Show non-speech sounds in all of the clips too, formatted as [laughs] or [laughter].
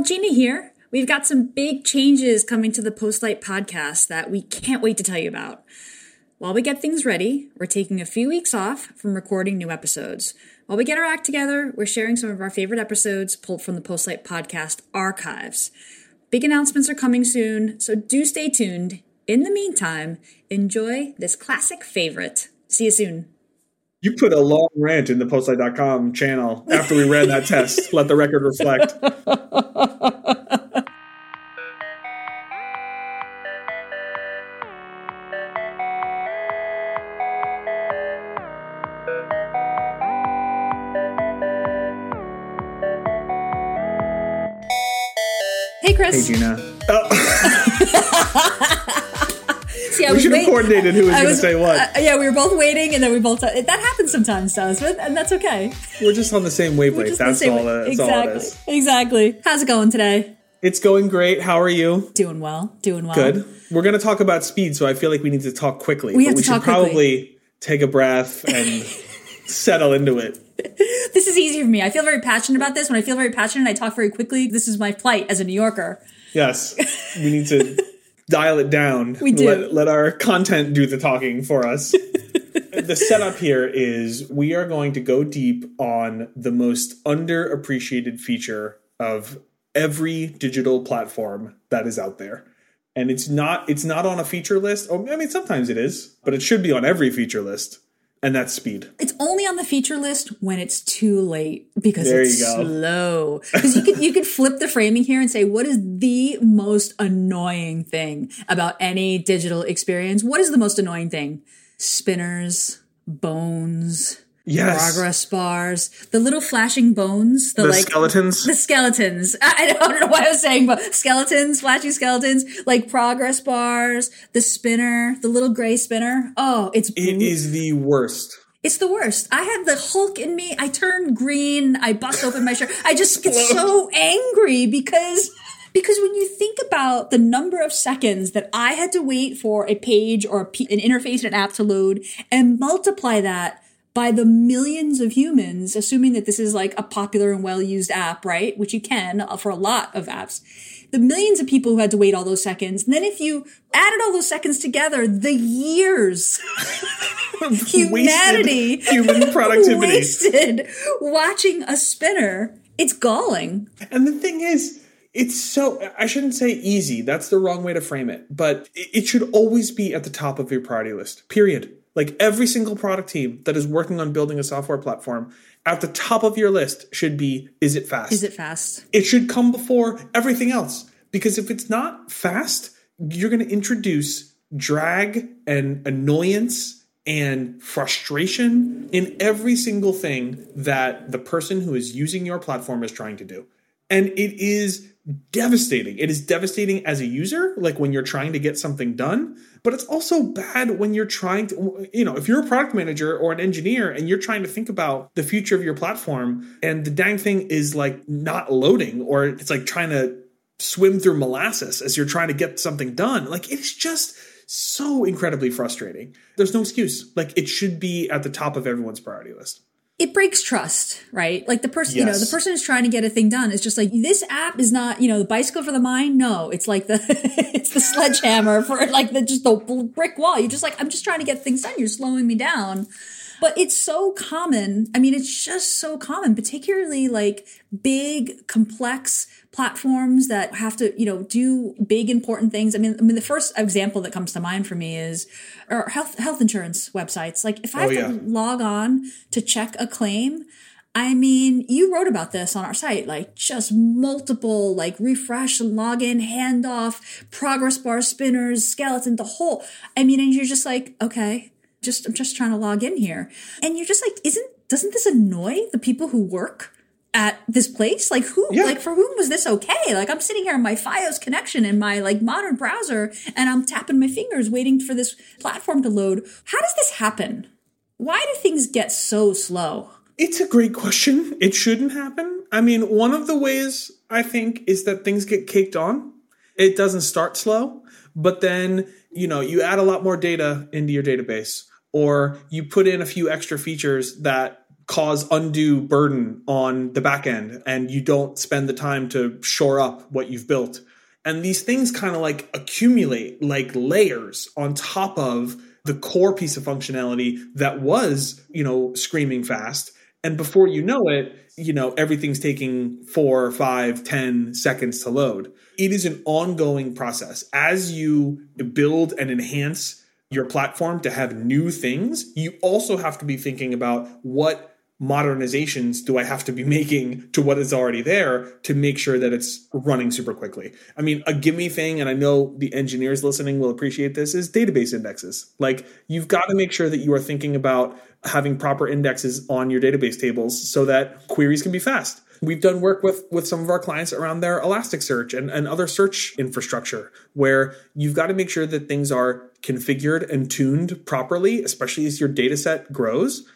y'all, Gina here. We've got some big changes coming to the Postlight podcast that we can't wait to tell you about. While we get things ready, we're taking a few weeks off from recording new episodes. While we get our act together, we're sharing some of our favorite episodes pulled from the Postlight podcast archives. Big announcements are coming soon, so do stay tuned. In the meantime, enjoy this classic favorite. See you soon. You put a long rant in the postlight.com channel after we ran that test. [laughs] Let the record reflect. Hey, Chris. Hey, Gina. Oh, [laughs] I we was should have coordinated who was I going to say what. uh, yeah, we were both waiting, and then we both. that happens sometimes, does? And that's okay. We're just on the same wavelength. That's, same all, that- exactly. all it is. Exactly. How's it going today? It's going great. How are you? Doing well. Doing well. Good. We're going to talk about speed, so I feel like we need to talk quickly. We have we to should talk quickly. probably take a breath and [laughs] settle into it. This is easy for me. I feel very passionate about this. When I feel very passionate, I talk very quickly. This is my plight as a New Yorker. Yes, we need to [laughs] dial it down. We do. Let, let our content do the talking for us. [laughs] the setup here is we are going to go deep on the most underappreciated feature of every digital platform that is out there. And it's not it's not on a feature list. Oh, I mean sometimes it is, but it should be on every feature list. And that's speed. It's only on the feature list when it's too late because There it's slow. Because you could you could flip the framing here and say, what is the most annoying thing about any digital experience? What is the most annoying thing? Spinners, bones, Yes. progress bars, the little flashing bones, the, The like skeletons. the skeletons. [laughs] I, don't know what I was saying, but skeletons, flashing skeletons, like progress bars, the spinner, the little gray spinner. Oh, it's it is the worst. it's the worst. I have the Hulk in me. I turn green. I bust open my shirt. I just get so angry because because when you think about the number of seconds that I had to wait for a page or a p- an interface in an app to load and multiply that by the millions of humans, assuming that this is like a popular and well used app, right? Which you can uh, for a lot of apps. The millions of people who had to wait all those seconds. And then if you added all those seconds together, the years of [laughs] humanity human [laughs] productivity. wasted watching a spinner. It's galling. And the thing is, it's so, I shouldn't say easy. That's the wrong way to frame it. But it it should always be at the top of your priority list, period. Like every single product team that is working on building a software platform, at the top of your list should be is it fast? Is it fast? it should come before everything else. Because if it's not fast, you're going to introduce drag and annoyance and frustration in every single thing that the person who is using your platform is trying to do. And it is devastating. It is devastating as a user, like when you're trying to get something done, but it's also bad when you're trying to, you know, if you're a product manager or an engineer and you're trying to think about the future of your platform and the dang thing is like not loading or it's like trying to swim through molasses as you're trying to get something done. Like it's just so incredibly frustrating. There's no excuse. Like it should be at the top of everyone's priority list. It breaks trust, right? Like the person, you know, the person who's trying to get a thing done is just like, this app is not, you know, the bicycle for the mind. No, it's like the, [laughs] it's the sledgehammer for like the, just the brick wall. You're just like, I'm just trying to get things done. You're slowing me down. But it's so common. I mean, it's just so common, particularly like big, complex platforms that have to, you know, do big, important things. I mean, I mean, the first example that comes to mind for me is, or health, health insurance websites. Like if I oh, have Oh, yeah. to log on to check a claim, I mean, you wrote about this on our site, like just multiple, like refresh, and login, handoff, progress bar spinners, skeleton, the whole. I mean, and you're just like, okay, just, I'm just trying to log in here. And you're just like, isn't, doesn't this annoy the people who work at this place? Like who, Yeah. like for whom was this okay? Like I'm sitting here on my FiOS connection in my like modern browser and I'm tapping my fingers waiting for this platform to load. How does this happen? Why do things get so slow? It's a great question. It shouldn't happen. I mean, one of the ways I think is that things get caked on. It doesn't start slow, but then, you know, you add a lot more data into your database or you put in a few extra features that cause undue burden on the back end and you don't spend the time to shore up what you've built. And these things kind of like accumulate like layers on top of the core piece of functionality that was, you know, screaming fast. And before you know it, you know, everything's taking four, five, ten seconds to load. It is an ongoing process. As you build and enhance your platform to have new things, you also have to be thinking about what modernizations do I have to be [laughs] making to what is already there to make sure that it's running super quickly? I mean, a gimme thing, and I know the engineers listening will appreciate this, is database indexes. Like, you've got to make sure that you are thinking about having proper indexes on your database tables so that queries can be fast. We've done work with with some of our clients around their Elasticsearch and, and other search infrastructure where you've got to make sure that things are configured and tuned properly, especially as your data set grows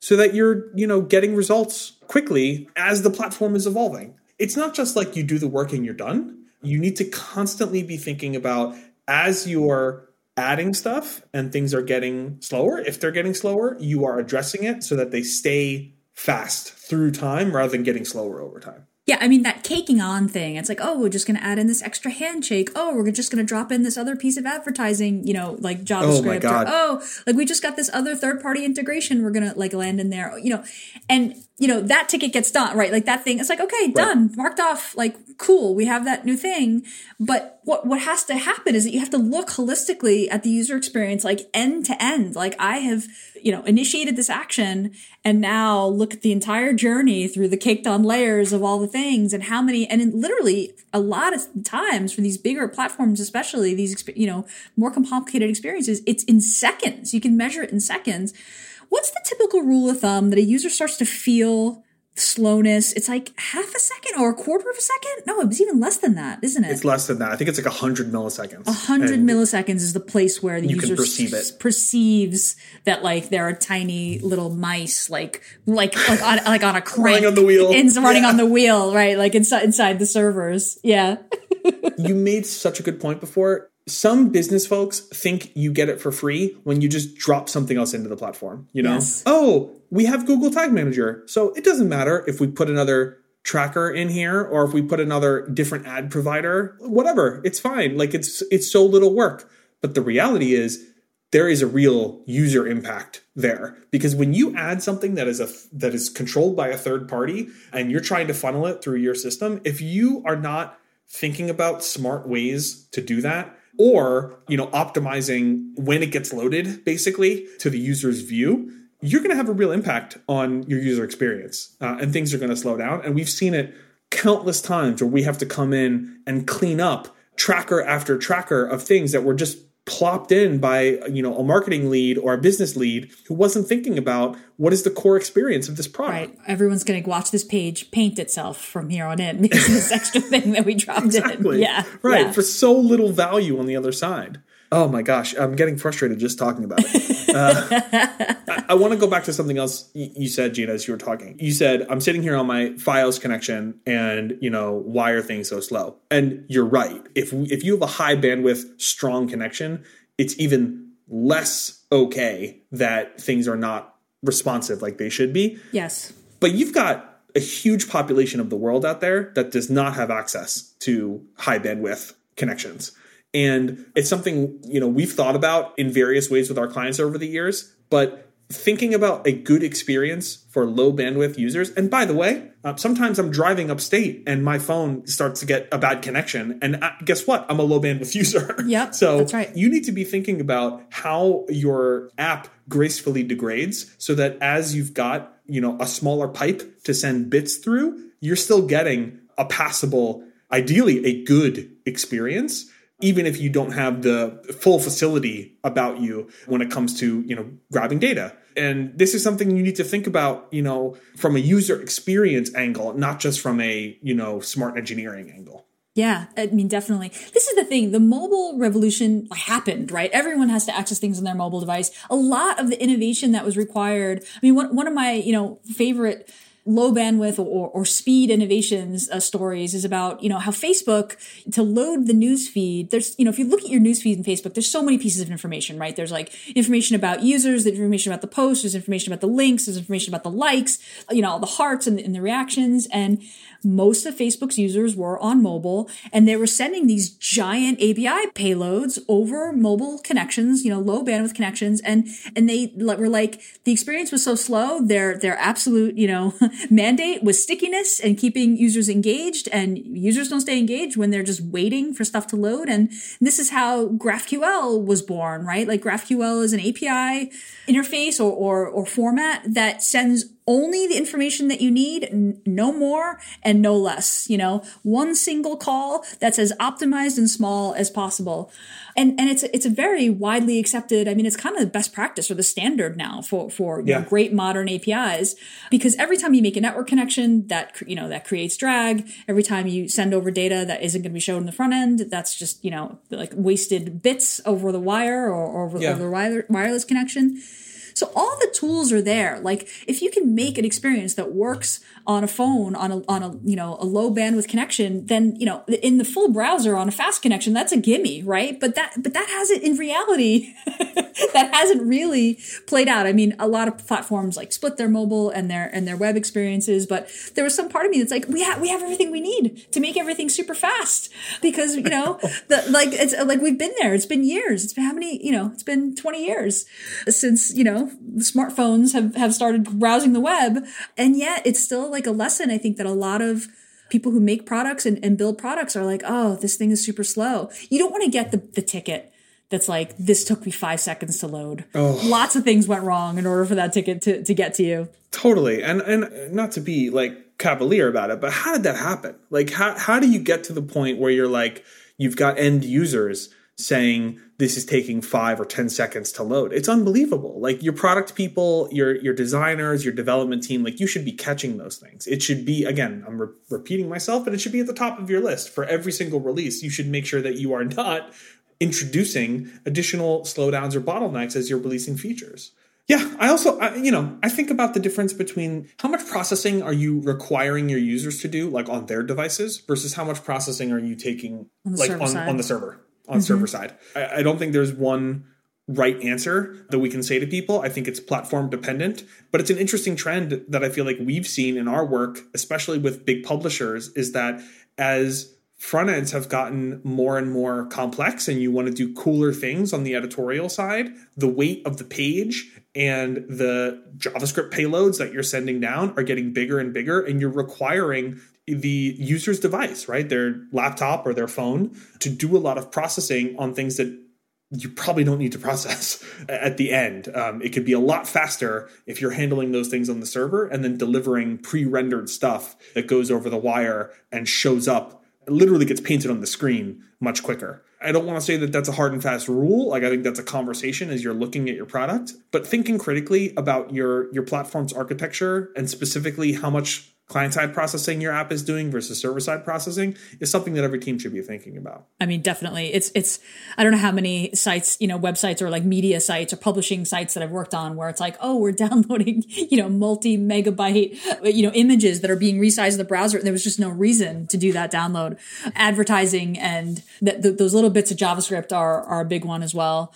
so that you're, you know, getting results quickly as the platform is evolving. It's not just like you do the work and you're done. You need to constantly be thinking about as you're adding stuff and things are getting slower, if they're getting slower, you are addressing it so that they stay fast through time rather than getting slower over time. Yeah, I mean that caking on thing. It's like, oh, we're just going to add in this extra handshake. Oh, we're just going to drop in this other piece of advertising, you know, like oh JavaScript. Oh, or, oh, like we just got this other third party integration. We're going to like land in there, you know, and you know that ticket gets done, right? Like that thing. It's like okay, done, right. marked off. Like cool, we have that new thing. But what what has to happen is that you have to look holistically at the user experience, like end to end. Like I have you know, initiated this action and now look at the entire journey through the caked on layers of all the things and how many, and literally a lot of times for these bigger platforms, especially these, you know, more complicated experiences, it's in seconds. You can measure it in seconds. What's the typical rule of thumb that a user starts to feel slowness. It's like half a second or a quarter of a second. No, it's even less than that, isn't it? It's less than that. I think it's like a hundred milliseconds. A hundred milliseconds is the place where the user perceive s- perceives that like there are tiny little mice, like like like on like on a crank running on the wheel, in, running yeah. on the wheel, right? Like inside inside the servers. Yeah. [laughs] you made such a good point before some business folks think you get it for free when you just drop something else into the platform. You know, yes. oh, we have Google Tag Manager, so it doesn't matter if we put another tracker in here or if we put another different ad provider, whatever. It's fine. Like it's it's so little work. But the reality is there is a real user impact there because when you add something that is a that is controlled by a third party and you're trying to funnel it through your system, if you are not thinking about smart ways to do that, or you know optimizing when it gets loaded basically to the user's view you're going to have a real impact on your user experience uh, and things are going to slow down. And we've seen it countless times where we have to come in and clean up tracker after tracker of things that were just plopped in by you know a marketing lead or a business lead who wasn't thinking about what is the core experience of this product. Right. Everyone's going to watch this page paint itself from here on in [laughs] because of this extra thing that we dropped exactly. in yeah. Right. Yeah. for so little value on the other side Oh my gosh, I'm getting frustrated just talking about it. Uh, I, I want to go back to something else you said, Gina, as you were talking. You said, I'm sitting here on my FiOS connection and, you know, why are things so slow? And you're right. If, if you have a high bandwidth, strong connection, it's even less okay that things are not responsive like they should be. Yes. But you've got a huge population of the world out there that does not have access to high bandwidth connections. And it's something, you know, we've thought about in various ways with our clients over the years, but thinking about a good experience for low bandwidth users. And by the way, uh, sometimes I'm driving upstate and my phone starts to get a bad connection. And uh, guess what? I'm a low bandwidth [laughs] user. Yep. so that's right. you need to be thinking about how your app gracefully degrades so that as you've got, you know, a smaller pipe to send bits through, you're still getting a passable, ideally a good experience even if you don't have the full facility about you when it comes to you know grabbing data and this is something you need to think about you know from a user experience angle not just from a you know smart engineering angle yeah, I mean, definitely. This is the thing. The mobile revolution happened, right? Everyone has to access things on their mobile device. A lot of the innovation that was required. I mean, one, one of my, you know, favorite low bandwidth or, or speed innovations uh, stories is about, you know, how Facebook to load the news feed, there's, you know, if you look at your news feed in Facebook, there's so many pieces of information, right? There's like information about users, there's information about the posts, there's information about the links, there's information about the likes, you know, all the hearts and the, and the reactions. And most of Facebook's users were on mobile and they were sending these giant API payloads over mobile connections, you know, low bandwidth connections. And, and they were like, the experience was so slow. Their, their absolute, you know, [laughs] mandate was stickiness and keeping users engaged and users don't stay engaged when they're just waiting for stuff to load. And this is how GraphQL was born, right? Like GraphQL is an API interface or, or, or format that sends only the information that you need, n- no more and no less. You know, one single call that's as optimized and small as possible. And, and it's, it's a very widely accepted. I mean, it's kind of the best practice or the standard now for, for yeah. know, great modern APIs because every time you make a network connection that, you know, that creates drag. Every time you send over data that isn't going to be shown in the front end, that's just, you know, like wasted bits over the wire or, or over, yeah. over the wireless connection. So all the tools are there. Like if you can make an experience that works on a phone on a on a you know a low bandwidth connection, then you know in the full browser on a fast connection, that's a gimme, right? But that but that hasn't in reality [laughs] that hasn't really played out. I mean, a lot of platforms like split their mobile and their and their web experiences, but there was some part of me that's like we have we have everything we need to make everything super fast because you know [laughs] the like it's like we've been there. It's been years. It's been how many you know it's been twenty years since you know smartphones have have started browsing the web, and yet it's still like a lesson I think that a lot of people who make products and, and build products are like, oh, this thing is super slow. You don't want to get the, the ticket that's like, this took me five seconds to load. Oh. Lots of things went wrong in order for that ticket to, to get to you. Totally. And and not to be like cavalier about it, but how did that happen? Like how how do you get to the point where you're like, you've got end users saying this is taking five or ten seconds to load. It's unbelievable. Like your product people, your your designers, your development team, like you should be catching those things. It should be again. I'm re- repeating myself, but it should be at the top of your list for every single release. You should make sure that you are not introducing additional slowdowns or bottlenecks as you're releasing features. Yeah, I also, I, you know, I think about the difference between how much processing are you requiring your users to do, like on their devices, versus how much processing are you taking, on like on, on the server on mm-hmm. server side. I, I don't think there's one right answer that we can say to people. I think it's platform dependent, but it's an interesting trend that I feel like we've seen in our work, especially with big publishers, is that as front ends have gotten more and more complex and you want to do cooler things on the editorial side, the weight of the page and the JavaScript payloads that you're sending down are getting bigger and bigger, and you're requiring the user's device, right? Their laptop or their phone to do a lot of processing on things that you probably don't need to process [laughs] at the end. Um, it could be a lot faster if you're handling those things on the server and then delivering pre rendered stuff that goes over the wire and shows up, literally gets painted on the screen much quicker. I don't want to say that that's a hard and fast rule. Like I think that's a conversation as you're looking at your product, but thinking critically about your your platform's architecture and specifically how much client side processing your app is doing versus server side processing is something that every team should be thinking about. I mean, definitely. It's it's I don't know how many sites, you know, websites or like media sites or publishing sites that I've worked on where it's like, oh, we're [laughs] downloading, you know, multi megabyte, you know, images that are being resized in the browser. There was just no reason to do that download. Advertising and th- th- those little bits of JavaScript are are a big one as well.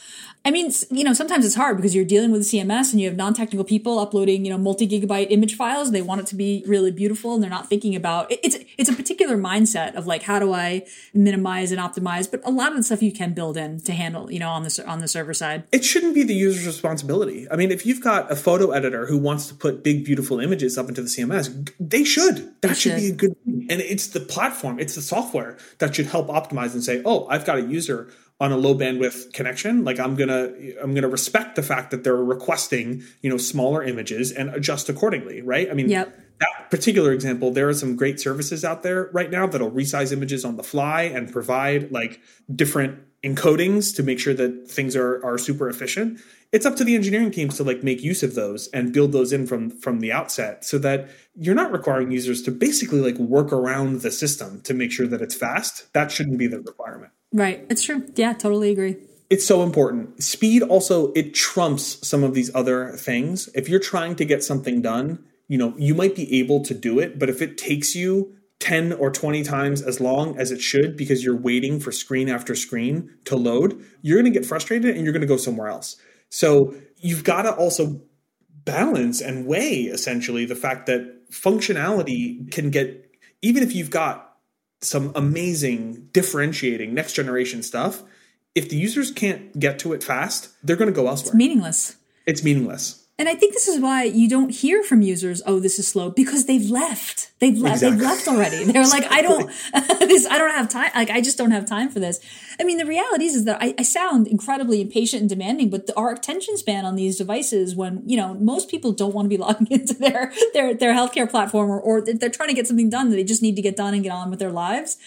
I mean, you know, sometimes it's hard because you're dealing with a CMS and you have non-technical people uploading, you know, multi-gigabyte image files. They want it to be really beautiful and they're not thinking about it's it's a particular mindset of like how do I minimize and optimize, but a lot of the stuff you can build in to handle, you know, on the on the server side. It shouldn't be the user's responsibility. I mean, if you've got a photo editor who wants to put big beautiful images up into the CMS, they should. That should, should be a good and it's the platform, it's the software that should help optimize and say, "Oh, I've got a user on a low bandwidth connection like i'm gonna i'm gonna respect the fact that they're requesting you know smaller images and adjust accordingly right? I mean yep. that particular example there are some great services out there right now that'll resize images on the fly and provide like different encodings to make sure that things are are super efficient. It's up to the engineering teams to like make use of those and build those in from from the outset so that you're not requiring users to basically like work around the system to make sure that it's fast. That shouldn't be the requirement Right. It's true. Yeah, totally agree. It's so important. Speed also it trumps some of these other things. If you're trying to get something done, you know, you might be able to do it, but if it takes you 10 or 20 times as long as it should because you're waiting for screen after screen to load, you're going to get frustrated and you're going to go somewhere else. So you've got to also balance and weigh essentially the fact that functionality can get, even if you've got some amazing differentiating next generation stuff, if the users can't get to it fast, they're going to go elsewhere. It's meaningless. It's meaningless. And I think this is why you don't hear from users, "Oh, this is slow," because they've left. They've left. Exactly. They've left already. They're like, "I don't. [laughs] this. I don't have time. Like, I just don't have time for this." I mean, the reality is, is that I, I sound incredibly impatient and demanding, but the, our attention span on these devices, when you know most people don't want to be [laughs] logging into their their their healthcare platform, or, or they're trying to get something done that they just need to get done and get on with their lives,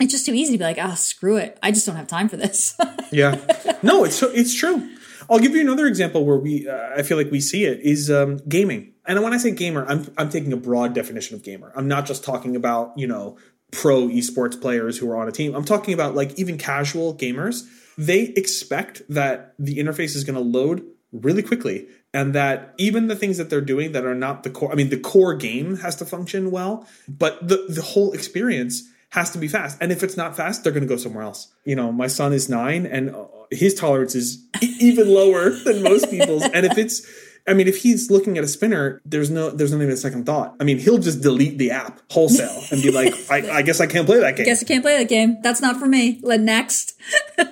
it's just too easy to be like, "Ah, oh, screw it. I just don't have time for this." [laughs] yeah. No, it's it's true. I'll give you another example where we uh, I feel like we see it is um, gaming. And when I say gamer, I'm I'm taking a broad definition of gamer. I'm not just talking about you know pro esports players who are on a team. I'm talking about like even casual gamers. They expect that the interface is going to load really quickly and that even the things that they're doing that are not the core I mean the core game has to function well, but the the whole experience has to be fast. And if it's not fast, they're going to go somewhere else. You know, my son is 9 and his tolerance is even lower than most people's. And if it's, I mean, if he's looking at a spinner, there's no, there's not even a second thought. I mean, he'll just delete the app wholesale and be like, I, I guess I can't play that game. Guess I can't play that game. That's not for me. Next.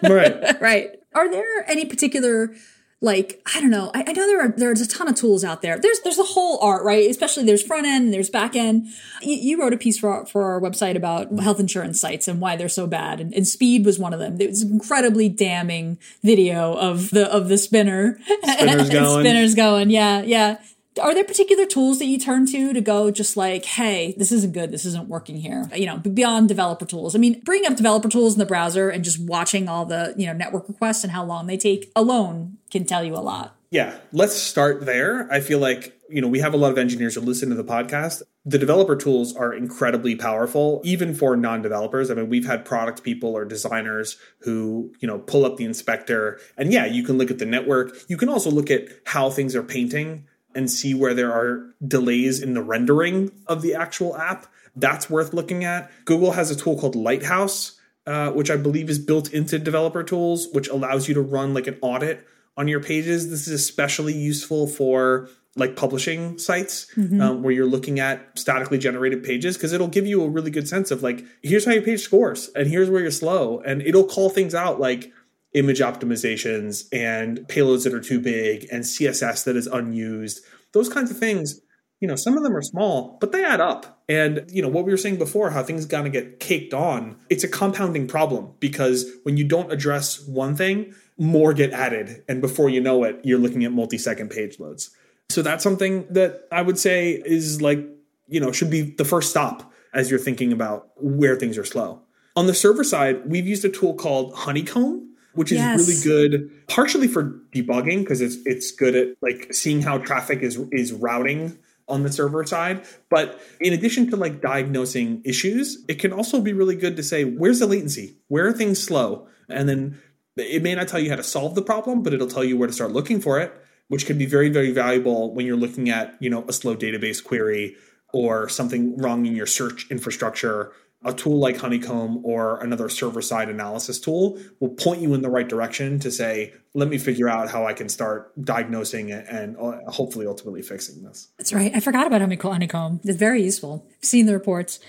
right. [laughs] right. Are there any particular like I don't know. I, I, know there are there's a ton of tools out there. There's there's a whole art, right? Especially there's front end, there's back end. You, you, wrote a piece for our, for our website about health insurance sites and why they're so bad, and, and Speed was one of them. It was an incredibly damning video of the of the spinner. Spinners [laughs] going. Spinners going. Yeah, yeah are there particular tools that you turn to to go just like hey this isn't good. This isn't working here you know beyond developer tools? I mean bringing up developer tools in the browser and just watching all the you know network requests and how long they take alone can tell you a lot. Yeah let's start there. I feel like you know we have a lot of engineers who listen to the podcast. The developer tools are incredibly powerful even for non-developers. I mean we've had product people or designers who you know pull up the inspector. And yeah you can look at the network. You can also look at how things are painting and see where there are delays in the rendering of the actual app. That's worth looking at. Google has a tool called Lighthouse, uh, which I believe is built into developer tools, which allows you to run like an audit on your pages. This is especially useful for like publishing sites mm-hmm. um, where you're looking at statically generated pages because it'll give you a really good sense of like here's how your page scores and here's where you're slow and it'll call things out like image optimizations and payloads that are too big and css that is unused those kinds of things you know some of them are small but they add up. And you know what we were saying before how things gotta get caked on it's a compounding problem because when you don't address one thing more get added. And before you know it you're looking at multi-second page loads. So that's something that i would say is like you know should be the first stop as you're thinking about where things are slow. On the server side we've used a tool called honeycomb which is yes. really good partially for debugging because it's it's good at like seeing how traffic is is routing on the server side. But in addition to like diagnosing issues it can also be really good to say where's the latency? Where are things slow? And then it may not tell you how to solve the problem but it'll tell you where to start looking for it which can be very very valuable when you're looking at you know a slow database query or something wrong in your search infrastructure a tool like Honeycomb or another server side analysis tool will point you in the right direction to say, let me figure out how I can start diagnosing and uh, hopefully ultimately fixing this. That's right. I forgot about Honeycomb. It's very useful. I've seen the reports.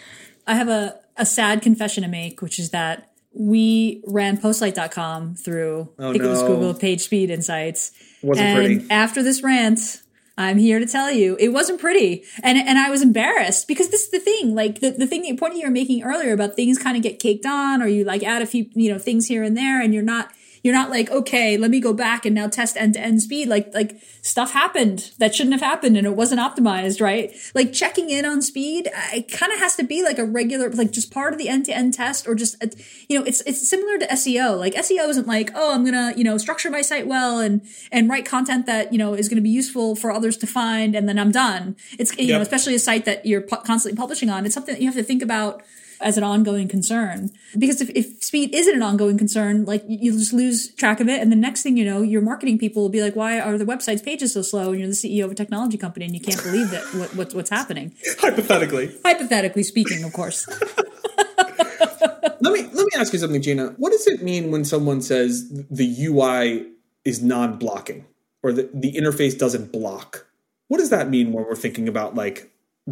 I have a, a sad confession to make, which is that we ran postlight.com through, oh, I think no. it was Google Page Speed Insights. Wasn't and pretty. after this rant, I'm here to tell you it wasn't pretty. And and I was embarrassed because this is the thing, like the, the thing that point you were making earlier about things kind of get caked on or you like add a few, you know, things here and there and you're not you're not like, okay, let me go back and now test end to end speed. Like, like stuff happened that shouldn't have happened and it wasn't optimized, right? Like checking in on speed, uh, it kind of has to be like a regular, like just part of the end to end test or just, uh, you know, it's, it's similar to SEO. Like SEO isn't like, oh, I'm going to, you know, structure my site well and, and write content that, you know, is going to be useful for others to find and then I'm done. It's, you yep. know, especially a site that you're pu- constantly publishing on. It's something that you have to think about as an ongoing concern. Because if, if speed isn't an ongoing concern, like you just lose track of it. And the next thing you know, your marketing people will be like, why are the website's pages so slow? And you're the CEO of a technology company and you can't believe that what, what, what's happening. Hypothetically. Hypothetically speaking, of course. [laughs] let me let me ask you something, Gina. What does it mean when someone says the UI is non-blocking or the, the interface doesn't block? What does that mean when we're thinking about like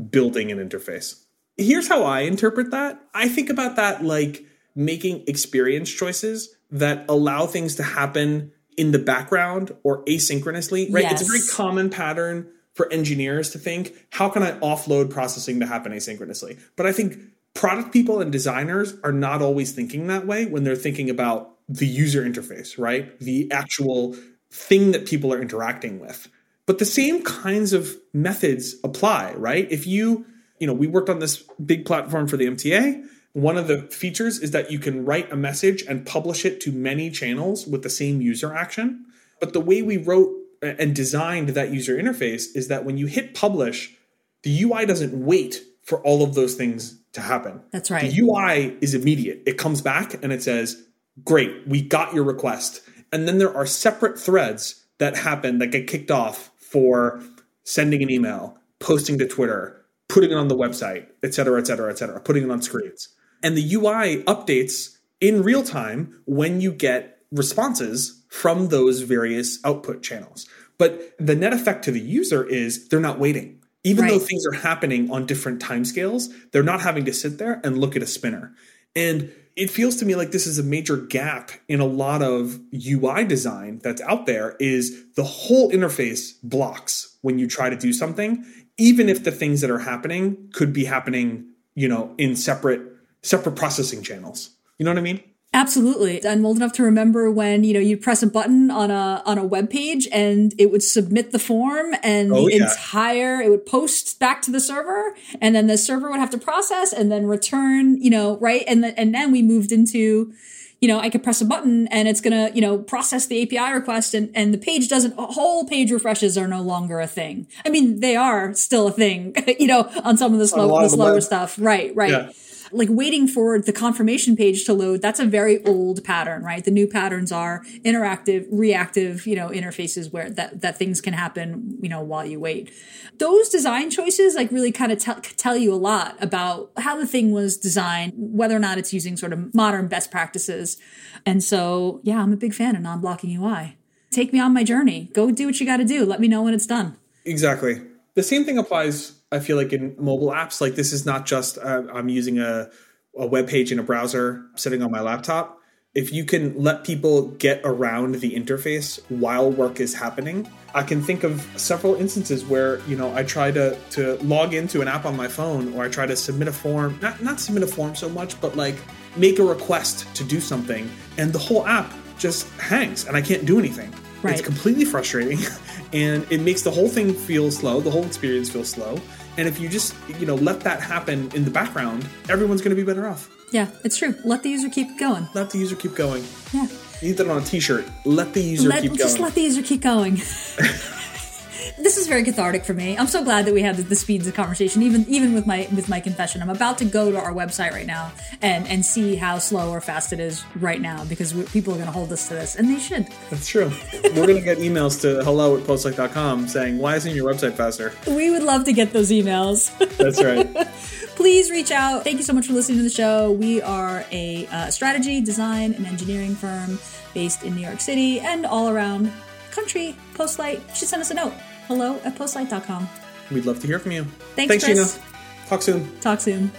building an interface? Here's how I interpret that. I think about that like making experience choices that allow things to happen in the background or asynchronously, right? Yes. It's a very common pattern for engineers to think, how can I offload processing to happen asynchronously? But I think product people and designers are not always thinking that way when they're thinking about the user interface, right? The actual thing that people are interacting with. But the same kinds of methods apply, right? If you, you know, we worked on this big platform for the MTA. One of the features is that you can write a message and publish it to many channels with the same user action. But the way we wrote and designed that user interface is that when you hit publish, the UI doesn't wait for all of those things to happen. That's right. The UI is immediate. It comes back and it says, Great, we got your request. And then there are separate threads that happen that get kicked off for sending an email, posting to Twitter, putting it on the website, et cetera, et cetera, et cetera, putting it on screens. And the UI updates in real time when you get responses from those various output channels. But the net effect to the user is they're not waiting. Even Right. though things are happening on different timescales, they're not having to sit there and look at a spinner. And it feels to me like this is a major gap in a lot of UI design that's out there is the whole interface blocks when you try to do something, even if the things that are happening could be happening, you know, in separate separate processing channels. You know what I mean? Absolutely. I'm old enough to remember when, you know, you'd press a button on a on a web page and it would submit the form and Oh, the yeah. entire it would post back to the server and then the server would have to process and then return, you know, right? And then and then we moved into you know, I could press a button and it's gonna, you know, process the API request and, and the page doesn't, whole page refreshes are no longer a thing. I mean, they are still a thing, [laughs] you know, on some of the slow, the slower stuff. Right, right Yeah. Like waiting for the confirmation page to load that's a very old pattern right? The new patterns are interactive reactive you know interfaces where that that things can happen you know while you wait. Those design choices like really kind of tell tell you a lot about how the thing was designed whether or not it's using sort of modern best practices. And so yeah i'm a big fan of non-blocking ui take me on my journey. Go do what you got to do. Let me know when it's done. Exactly. The same thing applies, I feel like, in mobile apps. Like, this is not just uh, I'm using a, a web page in a browser sitting on my laptop. If you can let people get around the interface while work is happening, I can think of several instances where, you know, I try to, to log into an app on my phone or I try to submit a form, not, not submit a form so much, but like make a request to do something, and the whole app just hangs and I can't do anything. Right. It's completely frustrating [laughs] and it makes the whole thing feel slow, the whole experience feel slow. And if you just, you know, let that happen in the background, everyone's going to be better off. yeah it's true let the user keep going Let the user keep going. yeah You need that on a t-shirt. Let the user let, keep just let the user keep going. [laughs] this is very cathartic for me. I'm so glad that we had the, the speeds of conversation, even even with my with my confession. I'm about to go to our website right now and and see how slow or fast it is right now because we, people are going to hold us to this, and they should. That's true. We're going to get emails to hello at postlight.com saying, why isn't your website faster? We would love to get those emails. That's right. [laughs] Please reach out. Thank you so much for listening to the show. We are a uh, strategy, design, and engineering firm based in New York City and all around the country. Postlight you should send us a note. Hello at postlight.com. We'd love to hear from you. Thanks, Chris. Gina. Talk soon. Talk soon.